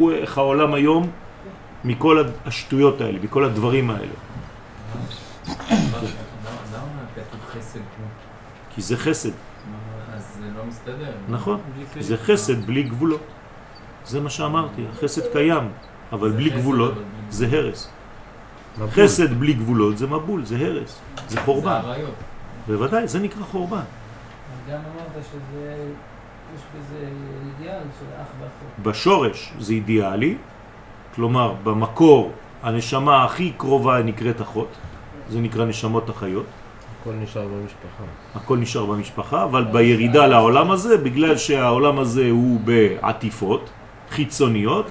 הוא איך העולם היום מכל השטויות האלה, מכל הדברים האלה. כי זה חסד. אז זה לא מסתדר. נכון, זה חסד בלי גבולות. זה מה שאמרתי, החסד קיים, אבל בלי גבולות זה הרס. חסד בלי גבולות זה מבול, זה הרס, זה חורבן. זה עריות. בוודאי, זה נקרא חורבן. גם אמרת שזה, יש בזה אידיאל של אח ואחות. בשורש זה אידיאלי, כלומר במקור הנשמה הכי קרובה נקראת אחות, זה נקרא נשמות החיות, הכל נשאר במשפחה. הכל נשאר במשפחה, אבל בירידה לעולם הזה, בגלל שהעולם הזה הוא בעטיפות חיצוניות,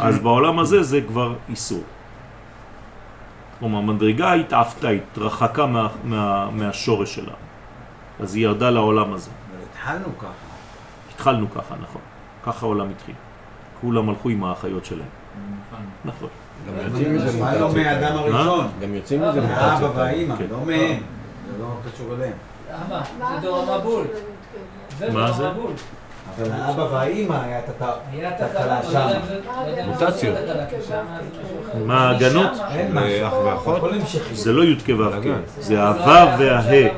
אז בעולם הזה זה כבר איסור. כלומר, מדרגה התעפתה, התרחקה מה, מה, מהשורש שלה. אז היא ירדה לעולם הזה. התחלנו ככה. התחלנו ככה, נכון. ככה העולם התחיל. כולם הלכו עם האחיות שלהם. נכון. גם יוצאים מזה מה לא מוטציות. מהאדם הראשון? גם יוצאים מזה מהאבא מוטציות. והאימא, כן. לא מהם. זה לא קשור אליהם. למה? זה דור המבול. מה זה? אבל האבא והאימא היה את ה... היה תקלה תקלה, אבל שם. לא לא מוטציות. מה אה, אח. ואחות? זה לא י' כו' כ', בלגן. זה הו' והה.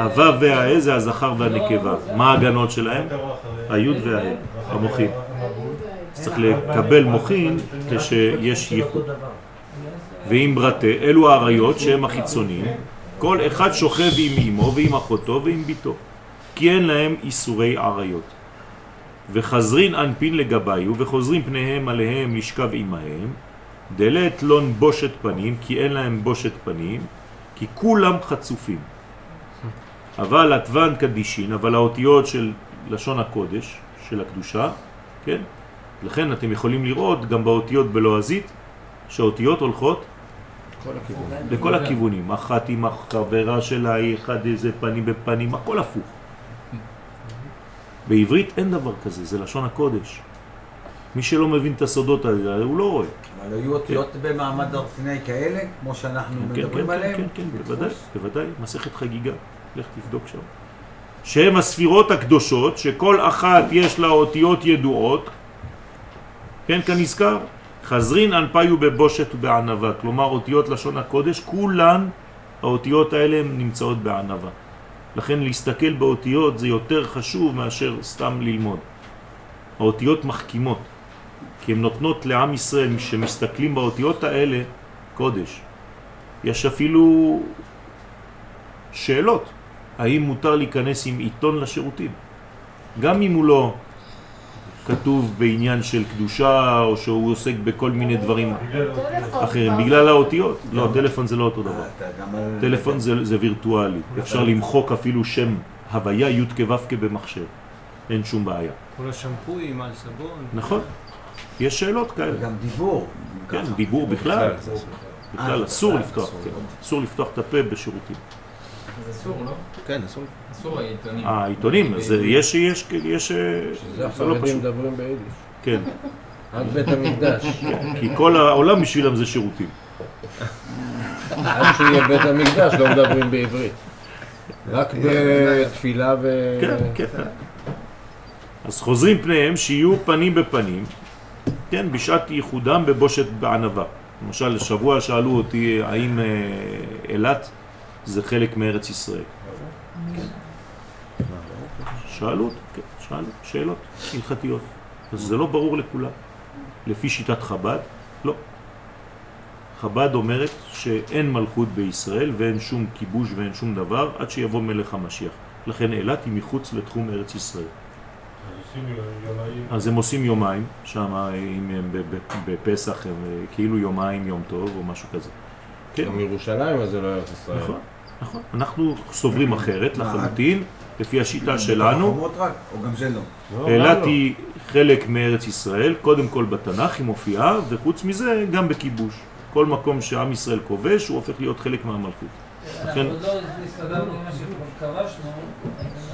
הו' והה זה הזכר והנקבה. מה ההגנות שלהם? הי' והה, המוחין. אז צריך לקבל מוחין כשיש ייחוד. ואם ברטה, אלו האריות שהם החיצוניים, כל אחד שוכב עם אמו ועם אחותו ועם ביתו, כי אין להם איסורי עריות. וחזרין אנפין לגביו, וחוזרים פניהם עליהם לשכב עמהם, דלת לון בושת פנים, כי אין להם בושת פנים, כי כולם חצופים. אבל עטוון קדישין, אבל האותיות של לשון הקודש, של הקדושה, כן? לכן אתם יכולים לראות גם באותיות בלועזית, שהאותיות הולכות הכיוון. לכל הכיוונים, אחת עם החברה שלה, אחד איזה פנים בפנים, הכל הפוך. בעברית אין דבר כזה, זה לשון הקודש. מי שלא מבין את הסודות האלה, הוא לא רואה. אבל היו אותיות במעמד הר סיני כאלה, כמו שאנחנו כן, כן, מדברים כן, עליהם? כן, כן, בדפוס? בוודאי, בוודאי, מסכת חגיגה, לך תבדוק שם. שהם הספירות הקדושות, שכל אחת יש לה אותיות ידועות, כן, כנזכר, חזרין אנפיו בבושת ובענבה, כלומר אותיות לשון הקודש, כולן האותיות האלה הן נמצאות בענבה. לכן להסתכל באותיות זה יותר חשוב מאשר סתם ללמוד. האותיות מחכימות, כי הן נותנות לעם ישראל שמסתכלים באותיות האלה קודש. יש אפילו שאלות, האם מותר להיכנס עם עיתון לשירותים? גם אם הוא לא כתוב בעניין של קדושה או שהוא עוסק בכל מיני דברים אחרים, בגלל האותיות. לא, טלפון זה לא אותו דבר. טלפון זה, זה וירטואלי, אפשר למחוק אפילו שם הוויה י' כו' במחשב, אין שום בעיה. כל השמפויים על סבון. נכון, יש שאלות כאלה. גם דיבור. כן. דיבור בכלל, אסור. בכלל אה, אסור בכלל לפתוח. כן. אסור לפתוח את הפה בשירותים. זה אסור, לא? כן, אסור. אסור העיתונים. אה, העיתונים, אז יש, יש, יש, אה, שזה זה לא החרדים פשוט, מדברים ביידיש. כן, עד בית המקדש. כי כל העולם בשבילם זה שירותים. עד שיהיה בית המקדש לא מדברים בעברית. רק בתפילה ו... כן, כן. אז חוזרים פניהם שיהיו פנים בפנים, כן, בשעת ייחודם בבושת בענבה. למשל, שבוע שאלו אותי האם אה, אילת זה חלק מארץ ישראל. כן. שאלו אותי, כן, שאלו, שאלות הלכתיות. אז זה לא ברור לכולם. לפי שיטת חב"ד, לא. חב"ד אומרת שאין מלכות בישראל ואין שום כיבוש ואין שום דבר עד שיבוא מלך המשיח. לכן אילת היא מחוץ לתחום ארץ ישראל. אז הם עושים יומיים, שם אם הם בפסח הם אה, כאילו יומיים יום טוב או משהו כזה. כן, גם ירושלים אז זה לא ארץ ישראל. נכון, נכון. אנחנו סוברים אחרת לחלוטין, לפי השיטה שלנו. חומות רק, או גם זה לא. לא, אילת לא. היא חלק מארץ ישראל, קודם כל בתנ"ך היא מופיעה, וחוץ מזה גם בכיבוש. כל מקום שעם ישראל כובש הוא הופך להיות חלק מהמלכות. לכן- אנחנו לא הסתדרנו עם מה שכבשנו.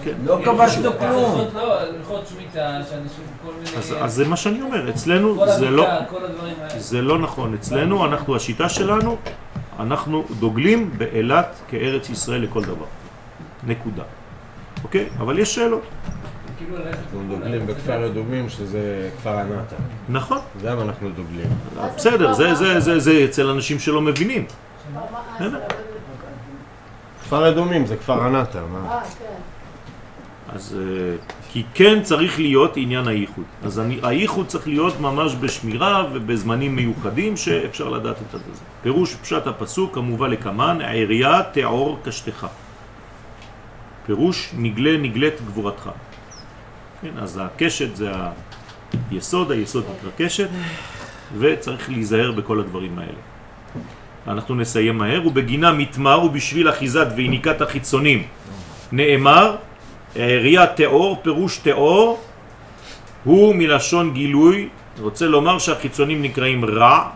כן. לא כבשנו כלום. הלכות לא, הלכות שמיטה, שאנשים כל מיני... אז, זה מה שאני אומר, אצלנו זה לא, כל הדברים האלה. זה לא נכון. אצלנו, אנחנו, השיטה שלנו, אנחנו דוגלים באילת כארץ ישראל לכל דבר. נקודה. אוקיי? אבל יש שאלות. כאילו. אנחנו דוגלים בכפר אדומים שזה כפר ענתה. נכון, גם אנחנו דוגלים. בסדר, זה, זה, זה, זה אצל אנשים שלא מבינים. בסדר. כפר אדומים זה כפר ענתה, מה? אה, כן. אז אה, כי כן צריך להיות עניין הייחוד. אז הייחוד צריך להיות ממש בשמירה ובזמנים מיוחדים שאפשר לדעת את זה. פירוש פשט הפסוק המובא לקמן, העירייה תעור קשתך. פירוש נגלה נגלית גבורתך. כן, אז הקשת זה היסוד, היסוד נקרא קשת, וצריך להיזהר בכל הדברים האלה. אנחנו נסיים מהר, ובגינה מתמר ובשביל אחיזת ויניקת החיצונים נאמר ראייה תיאור, פירוש תיאור, הוא מלשון גילוי, רוצה לומר שהחיצונים נקראים רע,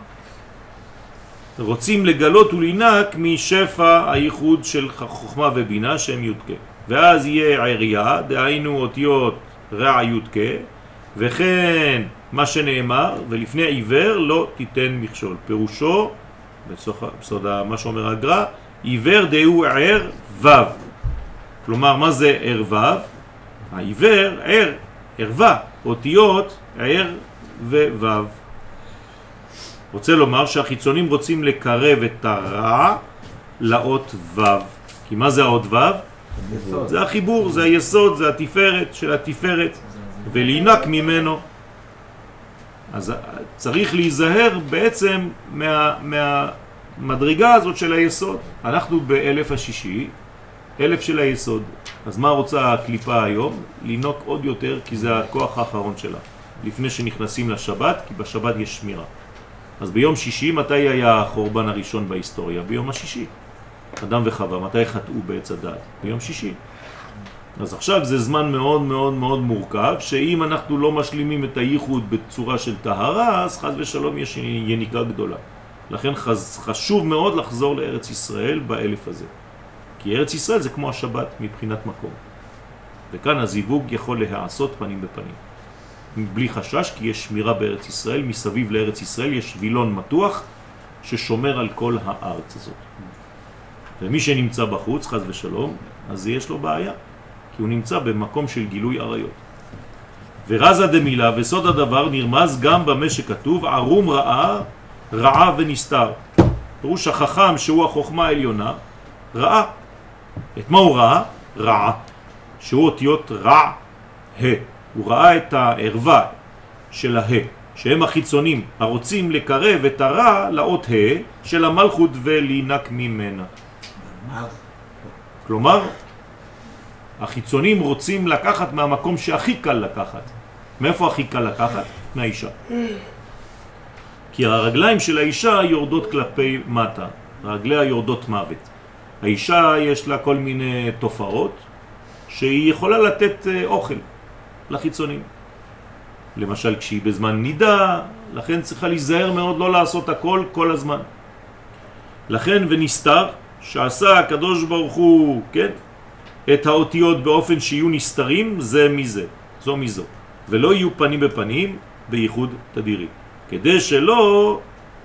רוצים לגלות ולנק משפע הייחוד של חוכמה ובינה שהם יודקה. ואז יהיה עירייה, דהיינו אותיות רע יודקה, וכן מה שנאמר, ולפני עיוור לא תיתן מכשול. פירושו, בסוד מה שאומר הגר"א, עיוור דהו ער וו. כלומר, מה זה ער וו? העיוור, ער, ערווה, אותיות ער ווו. רוצה לומר שהחיצונים רוצים לקרב את הרע לאות וו. כי מה זה האות וו? זה החיבור, זה היסוד, זה התפארת של התפארת, ולהינק ממנו. אז צריך להיזהר בעצם מה, מהמדרגה הזאת של היסוד. אנחנו באלף השישי, אלף של היסוד. אז מה רוצה הקליפה היום? לינוק עוד יותר, כי זה הכוח האחרון שלה. לפני שנכנסים לשבת, כי בשבת יש שמירה. אז ביום שישי, מתי היה החורבן הראשון בהיסטוריה? ביום השישי. אדם וחווה, מתי חטאו בעץ הדעת? ביום שישי. אז עכשיו זה זמן מאוד מאוד מאוד מורכב, שאם אנחנו לא משלימים את הייחוד בצורה של טהרה, אז חז ושלום יש יניקה גדולה. לכן חשוב מאוד לחזור לארץ ישראל באלף הזה. כי ארץ ישראל זה כמו השבת מבחינת מקום. וכאן הזיווג יכול להיעשות פנים בפנים. בלי חשש, כי יש שמירה בארץ ישראל, מסביב לארץ ישראל יש וילון מתוח ששומר על כל הארץ הזאת. ומי שנמצא בחוץ, חז ושלום, אז יש לו בעיה, כי הוא נמצא במקום של גילוי עריות. ורזה דמילה וסוד הדבר נרמז גם במה שכתוב ערום רעה, רעה ונסתר. פירוש החכם שהוא החוכמה העליונה, רעה. את מה הוא ראה? רעה. שהוא אותיות רע, ה. הוא ראה את הערווה של הה, שהם החיצונים הרוצים לקרב את הרע לאות ה של המלכות ולהינק ממנה. כלומר, החיצונים רוצים לקחת מהמקום שהכי קל לקחת. מאיפה הכי קל לקחת? מהאישה. כי הרגליים של האישה יורדות כלפי מטה, רגליה יורדות מוות. האישה יש לה כל מיני תופעות שהיא יכולה לתת אה, אוכל לחיצונים. למשל כשהיא בזמן נידה, לכן צריכה להיזהר מאוד לא לעשות הכל כל הזמן. לכן ונסתר שעשה הקדוש ברוך הוא, כן, את האותיות באופן שיהיו נסתרים זה מזה, זו מזו, ולא יהיו פנים בפנים בייחוד תדירי. כדי שלא,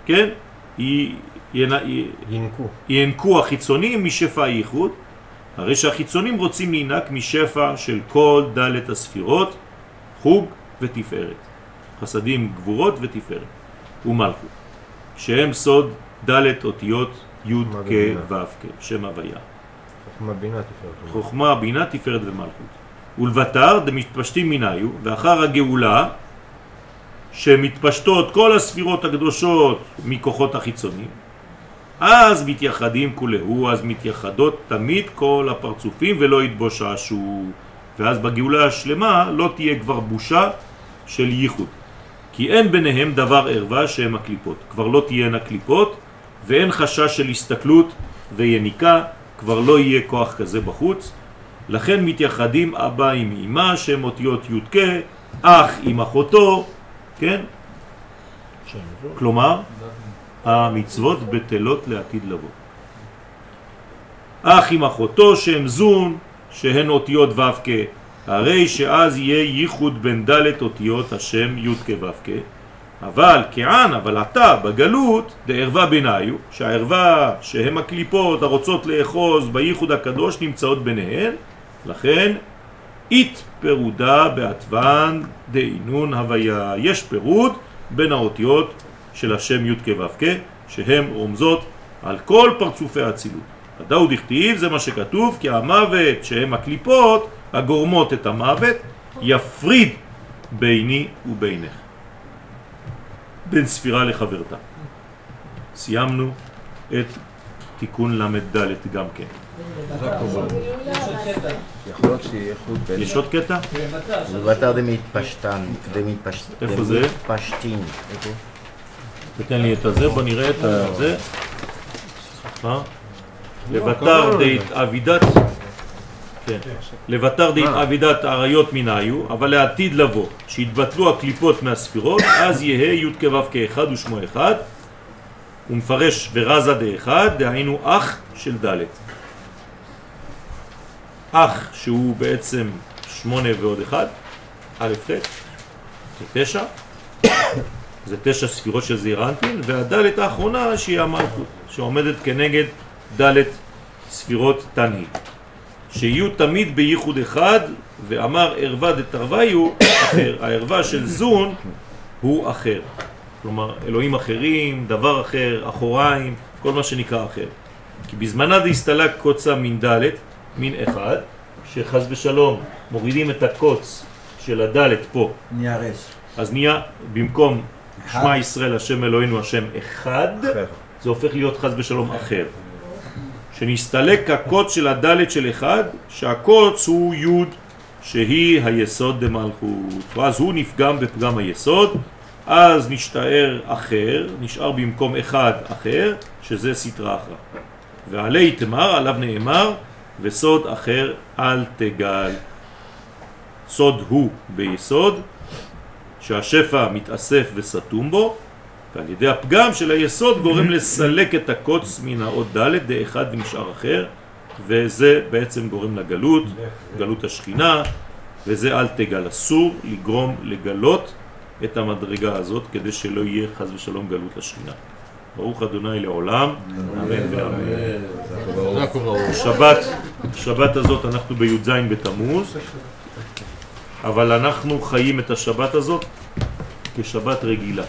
כן, ינקו. ינקו החיצונים משפע הייחוד, הרי שהחיצונים רוצים להינק משפע של כל דלת הספירות, חוג ותפארת. חסדים, גבורות ותפארת. ומלכות. שהם סוד דלת אותיות י' כ' ו' כ', שם הוויה. חוכמה בינה תפארת. חוכמה, בינה, תפארת ומלכות. ולבטר דמתפשטים מניו, ואחר הגאולה, שמתפשטות כל הספירות הקדושות מכוחות החיצונים, אז מתייחדים כולהו, אז מתייחדות תמיד כל הפרצופים ולא יתבוששו. ואז בגאולה השלמה לא תהיה כבר בושה של ייחוד. כי אין ביניהם דבר ערווה שהם הקליפות. כבר לא תהיינה קליפות ואין חשש של הסתכלות ויניקה, כבר לא יהיה כוח כזה בחוץ. לכן מתייחדים אבא עם אמא שהם אותיות י"ק, אח עם אחותו, כן? כלומר, המצוות בטלות לעתיד לבוא. אח עם אחותו שהם זון, שהן אותיות ו' הרי שאז יהיה ייחוד בין ד' אותיות השם י' כ' ו' כ', אבל כען, אבל אתה בגלות, דערווה ביניו, שהערווה שהם הקליפות הרוצות לאחוז בייחוד הקדוש נמצאות ביניהן, לכן אית פירודה בעטוון דאינון הוויה. יש פירוד בין האותיות של השם י' כו' שהן רומזות על כל פרצופי האצילות. הדאוד הכתיב, זה מה שכתוב, כי המוות שהם הקליפות הגורמות את המוות יפריד ביני ובינך. בין ספירה לחברתה. סיימנו את תיקון ל"ד גם כן. יש עוד קטע. יכול להיות שיהיה חוט בין... יש עוד קטע? בבתר, ובתר דמתפשטן, דמתפשט... איפה זה? דמתפשטין. תתן לי את הזה, בוא נראה את הזה. סליחה. לבתר דית אבידת, כן, לבתר דית אבידת אריות מן היו, אבל לעתיד לבוא, שיתבטלו הקליפות מהספירות, אז יהא י' כו' כאחד ושמו אחד, הוא מפרש ורזה דאחד, דהיינו אח של ד'. אח שהוא בעצם שמונה ועוד אחד, א' ט', זה תשע, זה תשע ספירות של זעירנטין, והדלת האחרונה שהיא המלכות, שעומדת כנגד דלת ספירות תנהי. שיהיו תמיד בייחוד אחד, ואמר ערווה דתרוויו אחר. הערווה של זון הוא אחר. כלומר, אלוהים אחרים, דבר אחר, אחוריים, כל מה שנקרא אחר. כי בזמנה דהסתלק קוצה מן דלת, מין אחד, שחז ושלום מורידים את הקוץ של הדלת פה, נהיה רש. אז נהיה במקום. שמע ישראל השם אלוהינו השם אחד. זה הופך להיות חז ושלום אחר. שנסתלק הקוץ של הדלת של אחד, שהקוץ הוא י' שהיא היסוד דמלכות. ואז הוא נפגם בפגם היסוד, אז נשתער אחר, נשאר במקום אחד אחר, שזה סטרה אחרא. ועלי תמר, עליו נאמר, וסוד אחר אל תגל. סוד הוא ביסוד, שהשפע מתאסף וסתום בו, ועל ידי הפגם של היסוד גורם לסלק את הקוץ מן האות ד' דאחד ונשאר אחר, וזה בעצם גורם לגלות, גלות השכינה, וזה אל תגל. אסור לגרום לגלות את המדרגה הזאת כדי שלא יהיה חז ושלום גלות לשכינה. ברוך אדוני לעולם, אמן ואמן. שבת, שבת הזאת אנחנו בי"ז בתמוז, אבל אנחנו חיים את השבת הזאת כשבת רגילה.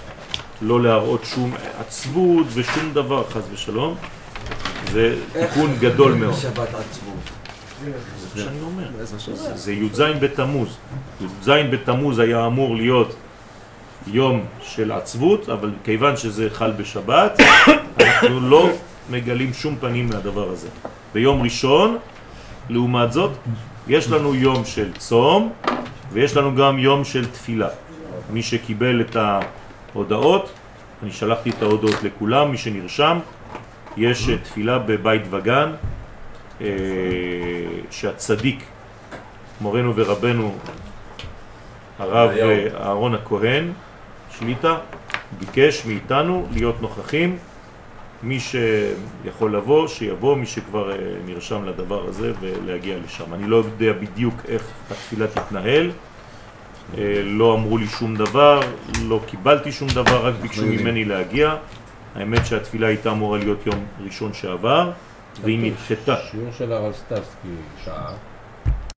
לא להראות שום עצבות ושום דבר, חס ושלום. זה תיקון גדול מאוד. שבת עצבות. זה י"ז בתמוז. י"ז בתמוז היה אמור להיות יום של עצבות, אבל כיוון שזה חל בשבת, אנחנו לא מגלים שום פנים מהדבר הזה. ביום ראשון, לעומת זאת, יש לנו יום של צום, ויש לנו גם יום של תפילה. מי שקיבל את ההודעות, אני שלחתי את ההודעות לכולם, מי שנרשם, יש תפילה בבית וגן, אה, שהצדיק, מורנו ורבנו, הרב אה, אהרון הכהן, שליטה, ביקש מאיתנו להיות נוכחים. מי שיכול לבוא, שיבוא, מי שכבר אה, נרשם לדבר הזה ולהגיע לשם. אני לא יודע בדיוק איך התפילה תתנהל, אה, לא אמרו לי שום דבר, לא קיבלתי שום דבר, רק ביקשו ממני להגיע. האמת שהתפילה הייתה אמורה להיות יום ראשון שעבר, והיא נדחתה. שיעור של הרב סטבסקי שעה,